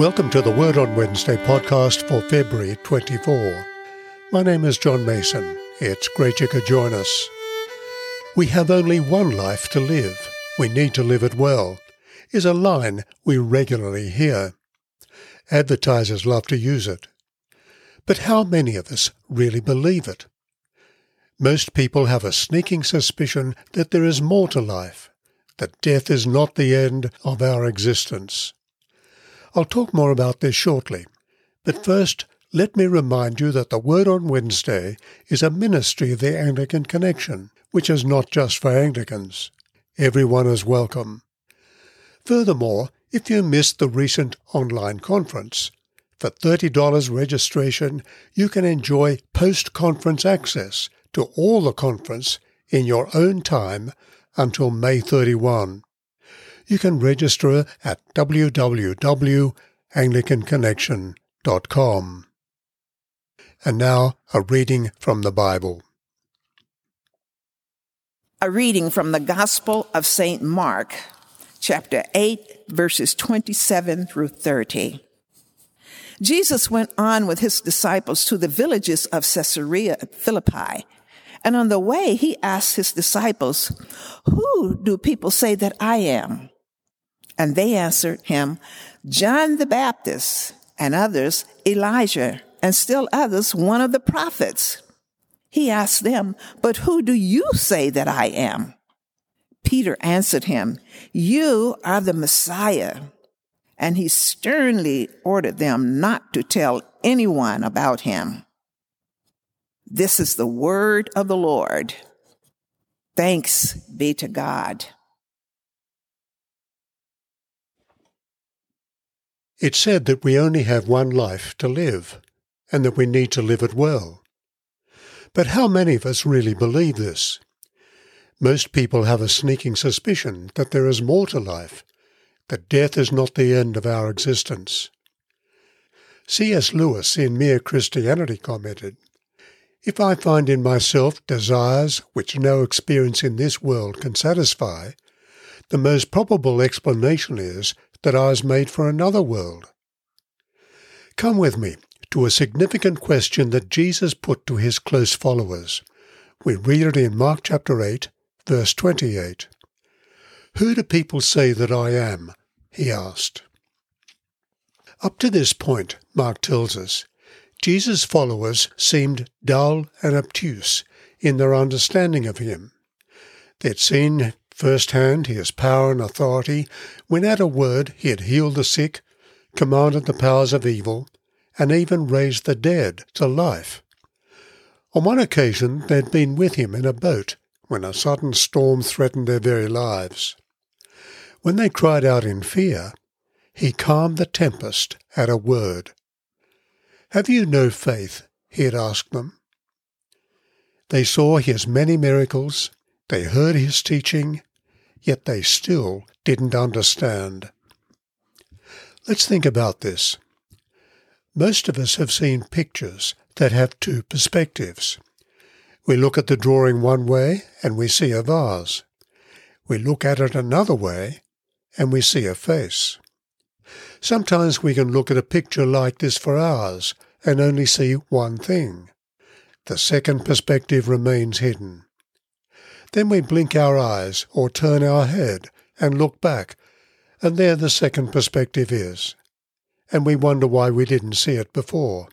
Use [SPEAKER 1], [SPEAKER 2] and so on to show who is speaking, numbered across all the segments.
[SPEAKER 1] Welcome to the Word on Wednesday podcast for February 24. My name is John Mason. It's great you could join us. We have only one life to live. We need to live it well, is a line we regularly hear. Advertisers love to use it. But how many of us really believe it? Most people have a sneaking suspicion that there is more to life, that death is not the end of our existence. I'll talk more about this shortly. But first, let me remind you that the Word on Wednesday is a ministry of the Anglican Connection, which is not just for Anglicans. Everyone is welcome. Furthermore, if you missed the recent online conference, for $30 registration, you can enjoy post conference access to all the conference in your own time until May 31 you can register at www.anglicanconnection.com. And now, a reading from the Bible.
[SPEAKER 2] A reading from the Gospel of St. Mark, chapter 8, verses 27 through 30. Jesus went on with his disciples to the villages of Caesarea Philippi. And on the way, he asked his disciples, Who do people say that I am? And they answered him, John the Baptist, and others, Elijah, and still others, one of the prophets. He asked them, But who do you say that I am? Peter answered him, You are the Messiah. And he sternly ordered them not to tell anyone about him. This is the word of the Lord. Thanks be to God.
[SPEAKER 1] It's said that we only have one life to live, and that we need to live it well. But how many of us really believe this? Most people have a sneaking suspicion that there is more to life, that death is not the end of our existence. C.S. Lewis in Mere Christianity commented, If I find in myself desires which no experience in this world can satisfy, the most probable explanation is that I was made for another world. Come with me to a significant question that Jesus put to his close followers. We read it in Mark chapter 8, verse 28. Who do people say that I am? he asked. Up to this point, Mark tells us, Jesus' followers seemed dull and obtuse in their understanding of him. They'd seen firsthand his power and authority, when at a word he had healed the sick, commanded the powers of evil, and even raised the dead to life. On one occasion they had been with him in a boat when a sudden storm threatened their very lives. When they cried out in fear, he calmed the tempest at a word. Have you no faith? he had asked them. They saw his many miracles, they heard his teaching, yet they still didn't understand. Let's think about this. Most of us have seen pictures that have two perspectives. We look at the drawing one way and we see a vase. We look at it another way and we see a face. Sometimes we can look at a picture like this for hours and only see one thing. The second perspective remains hidden. Then we blink our eyes or turn our head and look back, and there the second perspective is, and we wonder why we didn't see it before.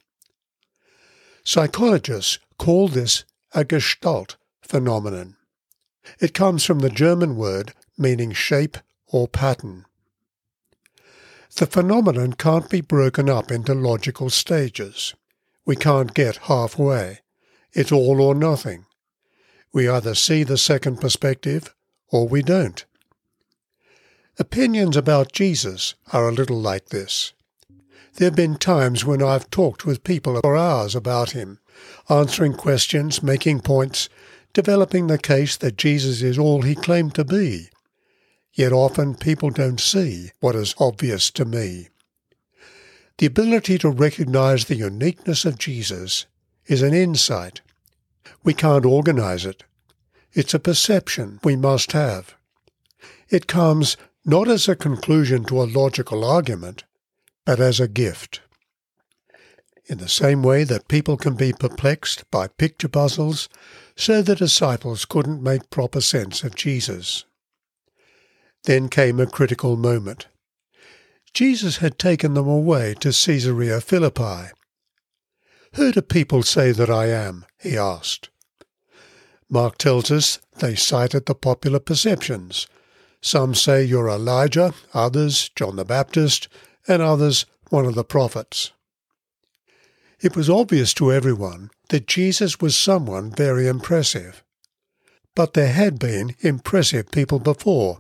[SPEAKER 1] Psychologists call this a Gestalt phenomenon. It comes from the German word meaning shape or pattern. The phenomenon can't be broken up into logical stages. We can't get halfway. It's all or nothing. We either see the second perspective or we don't. Opinions about Jesus are a little like this. There have been times when I've talked with people for hours about him, answering questions, making points, developing the case that Jesus is all he claimed to be. Yet often people don't see what is obvious to me. The ability to recognize the uniqueness of Jesus is an insight we can't organize it. It's a perception we must have. It comes not as a conclusion to a logical argument, but as a gift. In the same way that people can be perplexed by picture puzzles, so the disciples couldn't make proper sense of Jesus. Then came a critical moment. Jesus had taken them away to Caesarea Philippi. Who do people say that I am? he asked. Mark tells us they cited the popular perceptions. Some say you're Elijah, others John the Baptist, and others one of the prophets. It was obvious to everyone that Jesus was someone very impressive. But there had been impressive people before.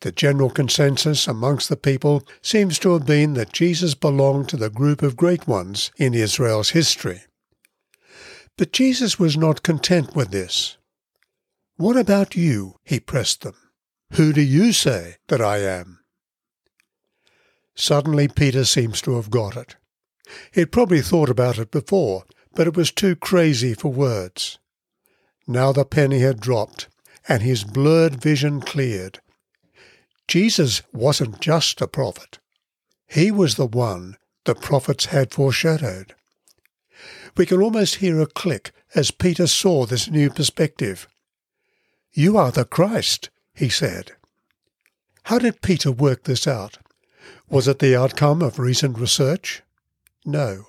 [SPEAKER 1] The general consensus amongst the people seems to have been that Jesus belonged to the group of great ones in Israel's history. But Jesus was not content with this. What about you? he pressed them. Who do you say that I am? Suddenly Peter seems to have got it. He'd probably thought about it before, but it was too crazy for words. Now the penny had dropped, and his blurred vision cleared. Jesus wasn't just a prophet. He was the one the prophets had foreshadowed. We can almost hear a click as Peter saw this new perspective. You are the Christ, he said. How did Peter work this out? Was it the outcome of recent research? No.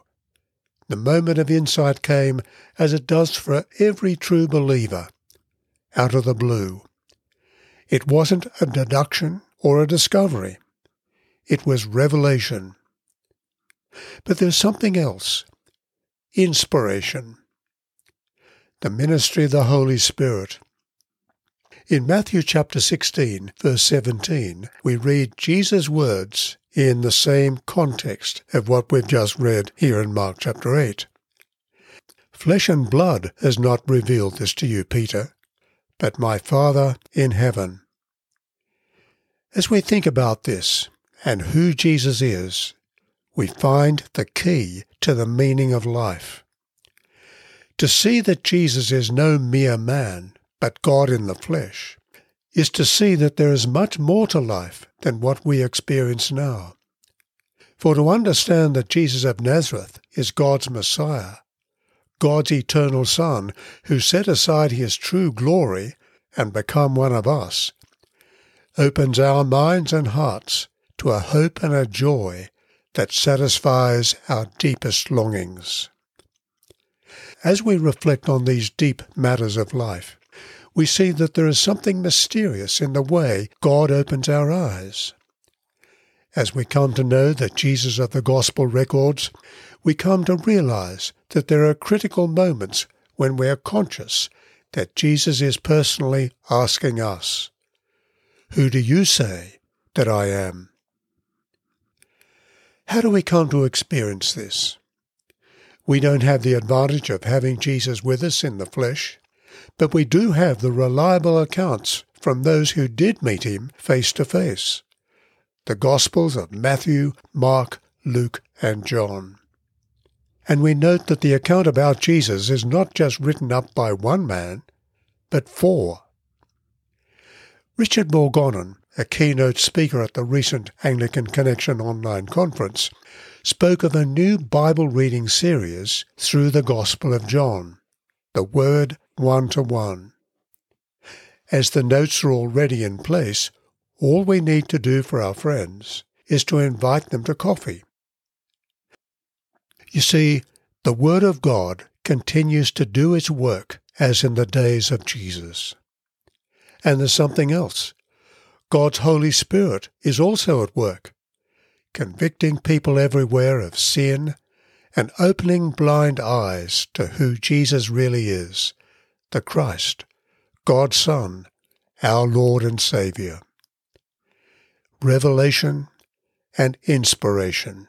[SPEAKER 1] The moment of insight came, as it does for every true believer, out of the blue. It wasn't a deduction or a discovery. It was revelation. But there's something else inspiration. The ministry of the Holy Spirit. In Matthew chapter 16, verse 17, we read Jesus' words in the same context of what we've just read here in Mark chapter 8. Flesh and blood has not revealed this to you, Peter, but my Father in heaven. As we think about this and who Jesus is, we find the key to the meaning of life. To see that Jesus is no mere man, but God in the flesh, is to see that there is much more to life than what we experience now. For to understand that Jesus of Nazareth is God's Messiah, God's eternal Son, who set aside his true glory and become one of us, opens our minds and hearts to a hope and a joy that satisfies our deepest longings. As we reflect on these deep matters of life, we see that there is something mysterious in the way God opens our eyes. As we come to know the Jesus of the Gospel records, we come to realize that there are critical moments when we are conscious that Jesus is personally asking us, Who do you say that I am? How do we come to experience this? We don't have the advantage of having Jesus with us in the flesh, but we do have the reliable accounts from those who did meet him face to face. The Gospels of Matthew, Mark, Luke, and John. And we note that the account about Jesus is not just written up by one man, but four. Richard Borgonon, a keynote speaker at the recent Anglican Connection online conference, spoke of a new Bible reading series through the Gospel of John, the Word one to one. As the notes are already in place, all we need to do for our friends is to invite them to coffee. You see, the Word of God continues to do its work as in the days of Jesus. And there's something else. God's Holy Spirit is also at work, convicting people everywhere of sin and opening blind eyes to who Jesus really is the Christ, God's Son, our Lord and Saviour. Revelation and inspiration.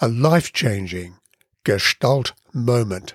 [SPEAKER 1] A life changing Gestalt moment.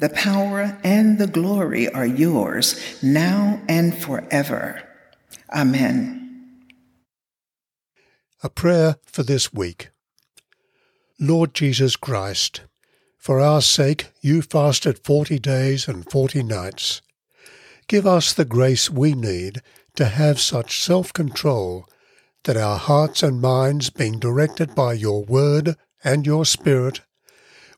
[SPEAKER 2] the power and the glory are yours now and forever. Amen.
[SPEAKER 1] A prayer for this week. Lord Jesus Christ, for our sake you fasted forty days and forty nights. Give us the grace we need to have such self control that our hearts and minds, being directed by your word and your spirit,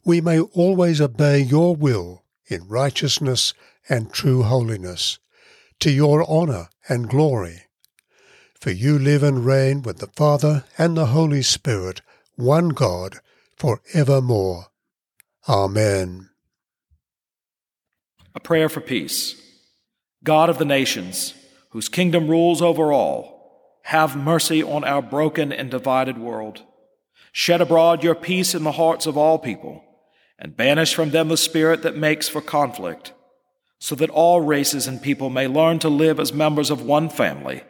[SPEAKER 1] we may always obey your will in righteousness and true holiness, to your honour and glory. For you live and reign with the Father and the Holy Spirit, one God, for evermore. Amen.
[SPEAKER 3] A prayer for peace. God of the nations, whose kingdom rules over all, have mercy on our broken and divided world. Shed abroad your peace in the hearts of all people and banish from them the spirit that makes for conflict, so that all races and people may learn to live as members of one family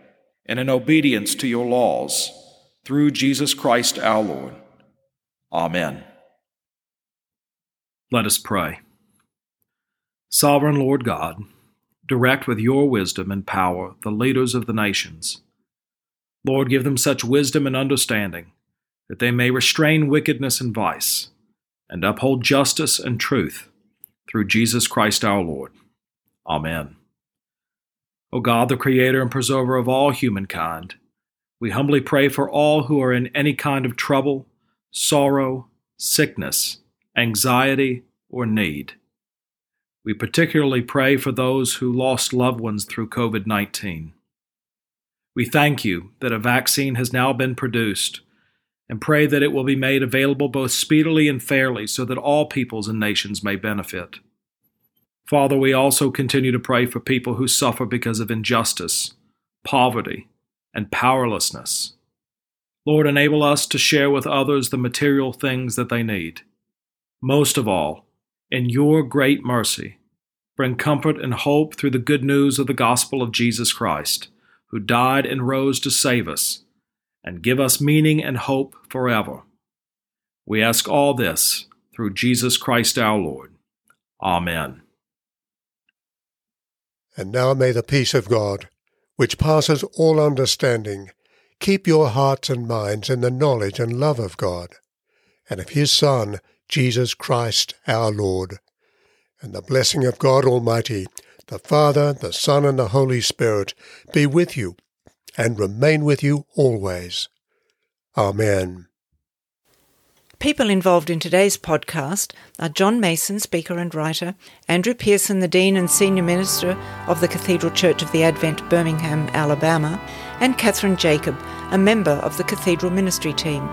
[SPEAKER 3] and in obedience to your laws, through Jesus Christ our Lord. Amen. Let us pray. Sovereign Lord God, direct with your wisdom and power the leaders of the nations. Lord, give them such wisdom and understanding that they may restrain wickedness and vice and uphold justice and truth through Jesus Christ our Lord. Amen. O God, the Creator and Preserver of all humankind, we humbly pray for all who are in any kind of trouble, sorrow, sickness, anxiety, or need. We particularly pray for those who lost loved ones through COVID 19. We thank you that a vaccine has now been produced and pray that it will be made available both speedily and fairly so that all peoples and nations may benefit. Father, we also continue to pray for people who suffer because of injustice, poverty, and powerlessness. Lord, enable us to share with others the material things that they need. Most of all, in your great mercy, bring comfort and hope through the good news of the gospel of Jesus Christ, who died and rose to save us and give us meaning and hope forever. We ask all this through Jesus Christ our Lord. Amen.
[SPEAKER 1] And now may the peace of God, which passes all understanding, keep your hearts and minds in the knowledge and love of God, and of His Son, Jesus Christ our Lord. And the blessing of God Almighty, the Father, the Son, and the Holy Spirit be with you and remain with you always. Amen.
[SPEAKER 4] People involved in today's podcast are John Mason, speaker and writer, Andrew Pearson, the Dean and Senior Minister of the Cathedral Church of the Advent, Birmingham, Alabama, and Catherine Jacob, a member of the Cathedral Ministry team.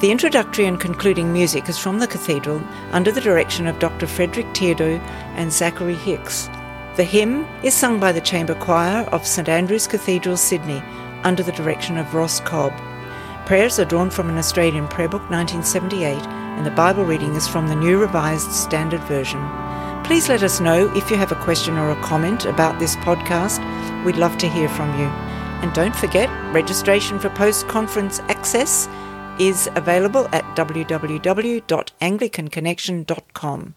[SPEAKER 4] The introductory and concluding music is from the Cathedral under the direction of Dr. Frederick Teardo and Zachary Hicks. The hymn is sung by the Chamber Choir of St Andrew's Cathedral, Sydney, under the direction of Ross Cobb. Prayers are drawn from an Australian Prayer Book 1978, and the Bible reading is from the New Revised Standard Version. Please let us know if you have a question or a comment about this podcast. We'd love to hear from you. And don't forget, registration for post conference access is available at www.anglicanconnection.com.